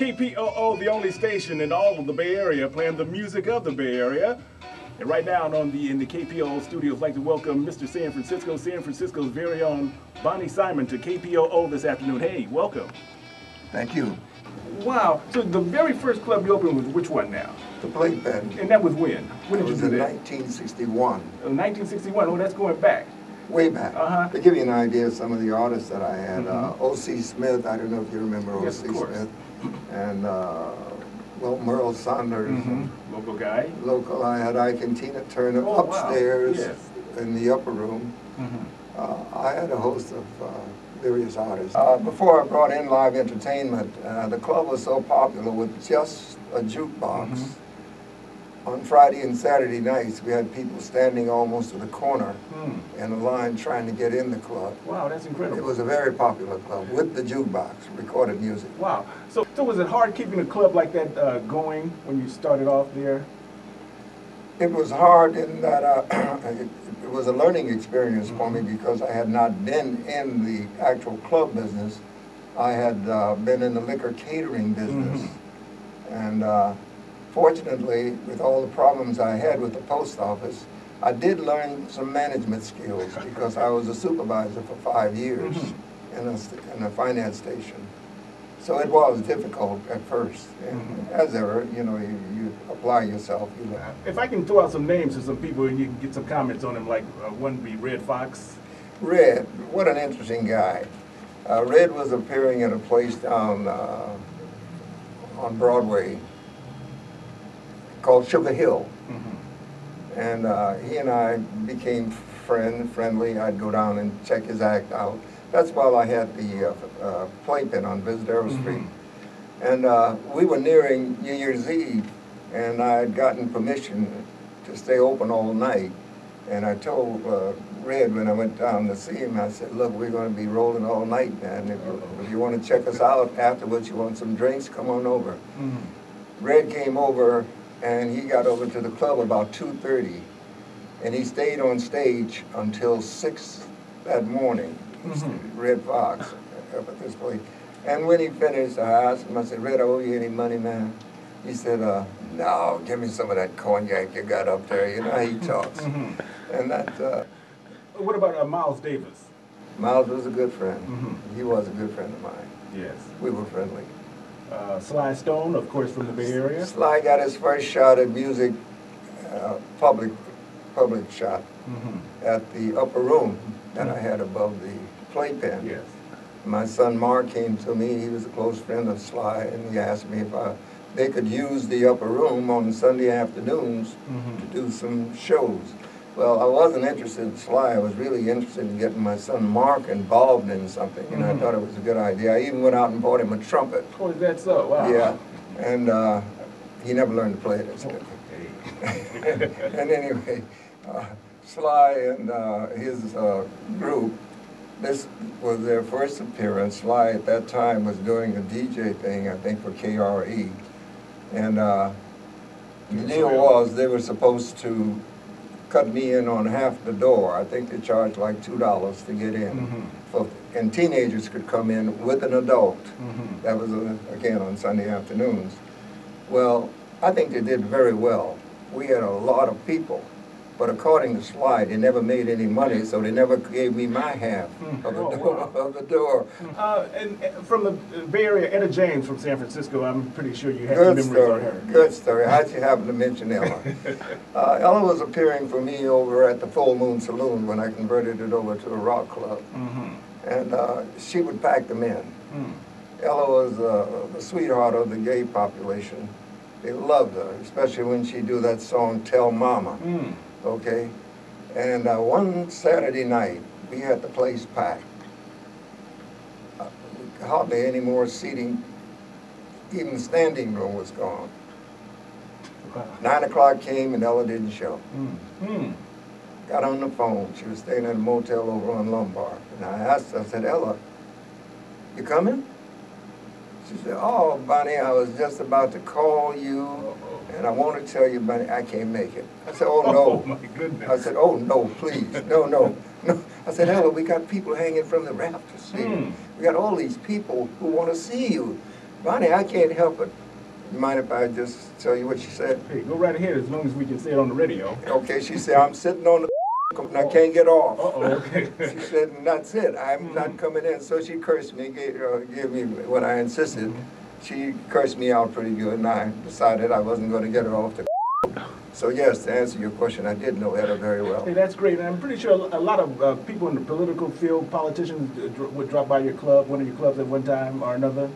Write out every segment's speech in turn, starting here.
KPOO, the only station in all of the Bay Area playing the music of the Bay Area. And right now on the in the KPOO studios, I'd like to welcome Mr. San Francisco, San Francisco's very own Bonnie Simon to KPOO this afternoon. Hey, welcome. Thank you. Wow. So the very first club you opened was which one now? The Blake Playpen. And that was when? When It did was you do in that? 1961, Uh, 1961. Oh, that's going back. way back. Uh-huh. To give you an idea of some of the artists that I had, uh, O.C. Smith, I don't know if you remember. Yes, O.C. course. Smith. And, uh, well, Merle Saunders. hmm Local guy. Local, I had Ike and Tina Turner Oh, wow. upstairs Yes. in the upper room. hmm Uh, I had a host of uh, various artists. Uh, before I brought in live entertainment, uh, the club was so popular with just a jukebox. Mhm. On Friday and Saturday nights, we had people standing almost to the corner Hmm. in a line trying to get in the club. Wow, that's incredible. It was a very popular club with the jukebox, recorded music. Wow. So, so was it hard keeping a club like that uh, going when you started off there? It was hard in that uh, it, it was a learning experience for me because I had not been in the actual club business. I had uh, been in the liquor catering business. And uh, fortunately, with all the problems I had with the post office, I did learn some management skills because I was a supervisor for five years in, a, in a finance station. So it was difficult at first. And as ever, you know, you, you apply yourself, you learn. If I can throw out some names to some people and you can get some comments on them, like uh, one would be Redd Foxx. Red, what an interesting guy. Uh, Red was appearing at a place down uh, on Broadway called Sugar Hill. And uh, he and I became friend, friendly. I'd go down and check his act out. That's while I had the uh, uh, playpen on Divisadero Street. And uh, we were nearing New Year's Eve, and I had gotten permission to stay open all night. And I told uh, Red when I went down to see him, I said, look, we're going to be rolling all night, man. If you, if you want to check us out afterwards, you want some drinks, come on over. Red came over and he got over to the club about 2.30 and he stayed on stage until 6 that morning, Redd Foxx up at this place. And when he finished, I asked him, I said, Red, I owe you any money, man? He said, uh, no, give me some of that cognac you got up there. You know how he talks. And that, uh, What about uh, Miles Davis? Miles was a good friend. Mhm. He was a good friend of mine. Yes. We were friendly. Uh, Sly Stone, of course, from the Bay Area. Sly got his first shot at music, uh, public, public shot, Mhm. at the upper room that I had above the playpen. Yes. My son Mark came to me, he was a close friend of Sly, and he asked me if I, they could use the upper room on Sunday afternoons Mhm. to do some shows. Well, I wasn't interested in Sly, I was really interested in getting my son Mark involved in something, and I Mhm. thought it was a good idea. I even went out and bought him a trumpet. Oh, is that so? Wow. Yeah, and uh, he never learned to play it as good. Hey. and anyway, uh, Sly and uh, his uh, group, this was their first appearance. Sly at that time was doing a DJ thing, I think, for KRE. And uh, the deal was they were supposed to cut me in on half the door. I think they charged like $2 to get in. Mhm. For, and teenagers could come in with an adult. Mhm. That was, uh, again, on Sunday afternoons. Well, I think they did very well. We had a lot of people, but according to Sly, they never made any money, so they never gave me my half Hmm. of the Oh, door. wow. Of the door. Uh, and uh, from the Bay Area, Etta James from San Francisco, I'm pretty sure you have Good some memories on story. her. Good story. How'd you happen to mention Etta? uh, Etta was appearing for me over at the Full Moon Saloon when I converted it over to a rock club, Mhm. and uh, she would pack them in. Mm. Etta was uh, the sweetheart of the gay population. They loved her, especially when she do that song "Tell Mama." Mm. Okay, and uh, one Saturday night we had the place packed. Uh, hardly any more seating. Even the standing room was gone. Wow. Nine o'clock came and Etta didn't show. Mm. Mm. Got on the phone. She was staying at a motel over on Lombard. And I asked her, I said, Etta, you coming? She said, oh, Bonnie, I was just about to call you, and I want to tell you, Bonnie, I can't make it. I said, oh, no. Oh, my goodness. I said, oh, no, please, no, no, no. I said, hello, we got people hanging from the rafters here. Hmm. We got all these people who want to see you. Bonnie, I can't help it. You mind if I just tell you what she said? Hey, go right ahead as long as we can say it on the radio. Okay, she said, I'm sitting on the and I can't get off. Uh-oh, okay. She said, and that's it, I'm not coming in. So she cursed me, gave, uh, gave me what I insisted. She cursed me out pretty good, and I decided I wasn't going to get her off the. So yes, to answer your question, I did know Etta very well. Hey, that's great. And I'm pretty sure a lot of uh, people in the political field, politicians, uh, would drop by your club, one of your clubs at one time or another.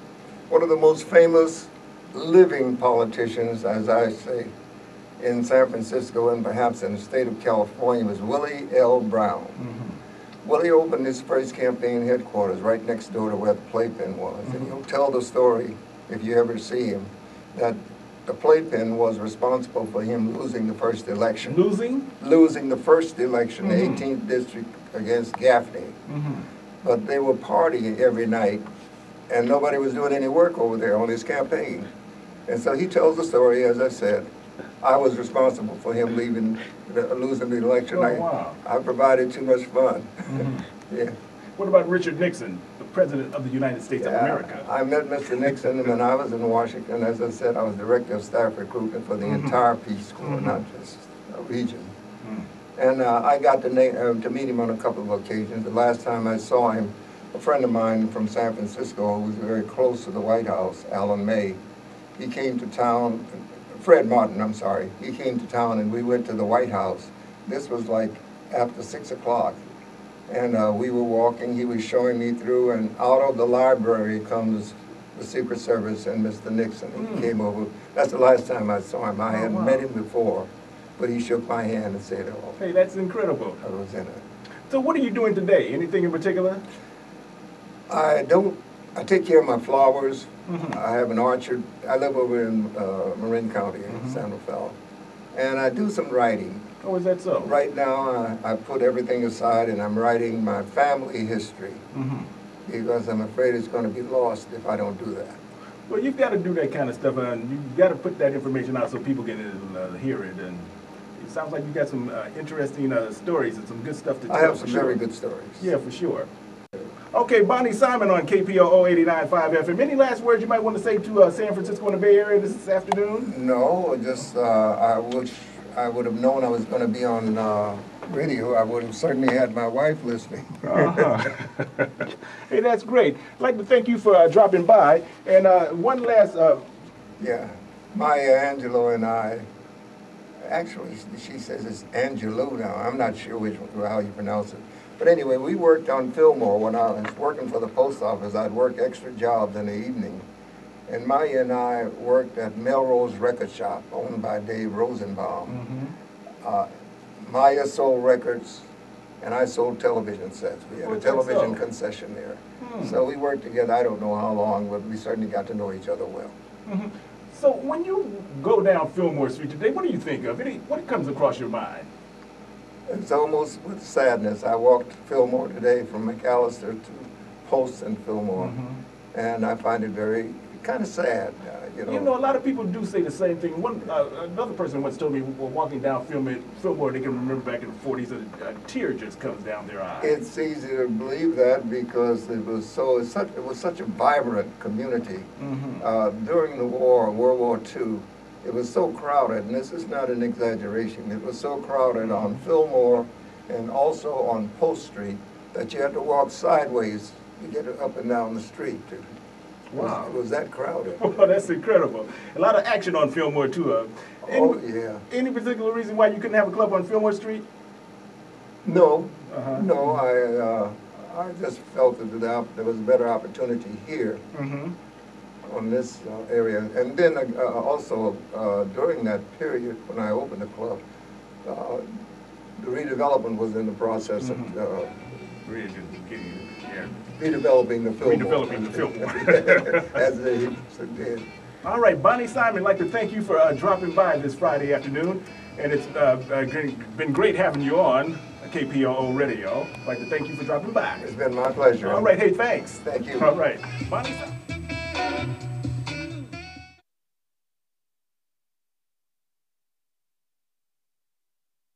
One of the most famous living politicians, as I say, in San Francisco and perhaps in the state of California was Willie L. Brown. Willie opened his first campaign headquarters right next door to where the playpen was. And he'll tell the story, if you ever see him, that the playpen was responsible for him losing the first election. Losing? Losing the first election, the Mhm. 18th district against Gaffney. Mm-hmm. But they were partying every night, and nobody was doing any work over there on his campaign. And so he tells the story, as I said, I was responsible for him leaving, the- losing the election. Oh, I- wow. I provided too much fun. Yeah. What about Richard Nixon, President of the United States of America? I met Mr. Nixon when I was in Washington. As I said, I was director of staff recruitment for the Mhm. entire Peace Corps, Mhm. not just a region. Mm. And uh, I got to, uh, to meet him on a couple of occasions. The last time I saw him, a friend of mine from San Francisco who was very close to the White House, Alan May, he came to town, Fred Martin, I'm sorry, he came to town and we went to the White House. This was like after six o'clock. And uh, we were walking, he was showing me through, and out of the library comes the Secret Service and Mr. Nixon. Hmm. He came over. That's the last time I saw him. I Oh, had wow. met him before, but he shook my hand and said, oh, Hey, that's incredible. I was in it. So what are you doing today? Anything in particular? I don't, I take care of my flowers. Mhm. I have an orchard. I live over in uh, Marin County in Mhm. San Rafael. And I do some writing. Oh, is that so? Right now, I, I put everything aside and I'm writing my family history hmm because I'm afraid it's going to be lost if I don't do that. Well, you've got to do that kind of stuff, and you've got to put that information out so people can uh, hear it. And it sounds like you got some uh, interesting uh, stories and some good stuff to tell. I have some sure. very good stories. Yeah, for sure. Okay, Bonnie Simon on KPOO 89.5 FM. Any last words you might want to say to uh, San Francisco and the Bay Area this afternoon? No, just uh, I wish I would have known I was going to be on uh, radio. I would have certainly had my wife listening. Uh-huh. hey, that's great. I'd like to thank you for uh, dropping by. And uh, one last, uh, Yeah, Maya Angelo and I, actually, she says it's Angelou now. I'm not sure which how you pronounce it. But anyway, we worked on Fillmore when I was working for the post office. I'd work extra jobs in the evening. And Maya and I worked at Melrose Record Shop, owned by Dave Rosenbaum. Uh, Maya sold records, and I sold television sets. We had a television so. concession there. Hmm. So we worked together, I don't know how long, but we certainly got to know each other well. mhm. so when you go down Fillmore Street today, what do you think of? Any, what comes across your mind? It's almost with sadness. I walked Fillmore today from McAllister to Post and Fillmore, Mhm. and I find it very, kind of sad, uh, you know. You know, a lot of people do say the same thing. One, uh, another person once told me, while walking down Fillmore, Fillmore, they can remember back in the 40s, a, a tear just comes down their eye. It's easy to believe that because it was so, it's such, it was such a vibrant community. Mhm. Uh, during the war, World War II, it was so crowded, and this is not an exaggeration, it was so crowded on Fillmore and also on Post Street that you had to walk sideways to get up and down the street. It was- Wow. It was that crowded. Well, that's incredible. A lot of action on Fillmore, too. Uh, any, Oh, yeah. any particular reason why you couldn't have a club on Fillmore Street? No, Uh-huh. no, I, uh, I just felt that there was a better opportunity here Mm-hmm. on this uh, area. And then uh, uh, also uh, during that period when I opened the club, uh, the redevelopment was in the process of Mhm. uh, Really just getting, yeah. redeveloping the Fillmore. Redeveloping the Fillmore. As they did. All right, Bonnie Simon, I'd like to thank you for uh, dropping by this Friday afternoon. And it's uh, uh, been great having you on KPOO Radio. I'd like to thank you for dropping by. It's been my pleasure. All right, hey, thanks. Thank you. All right. Bonnie Simon.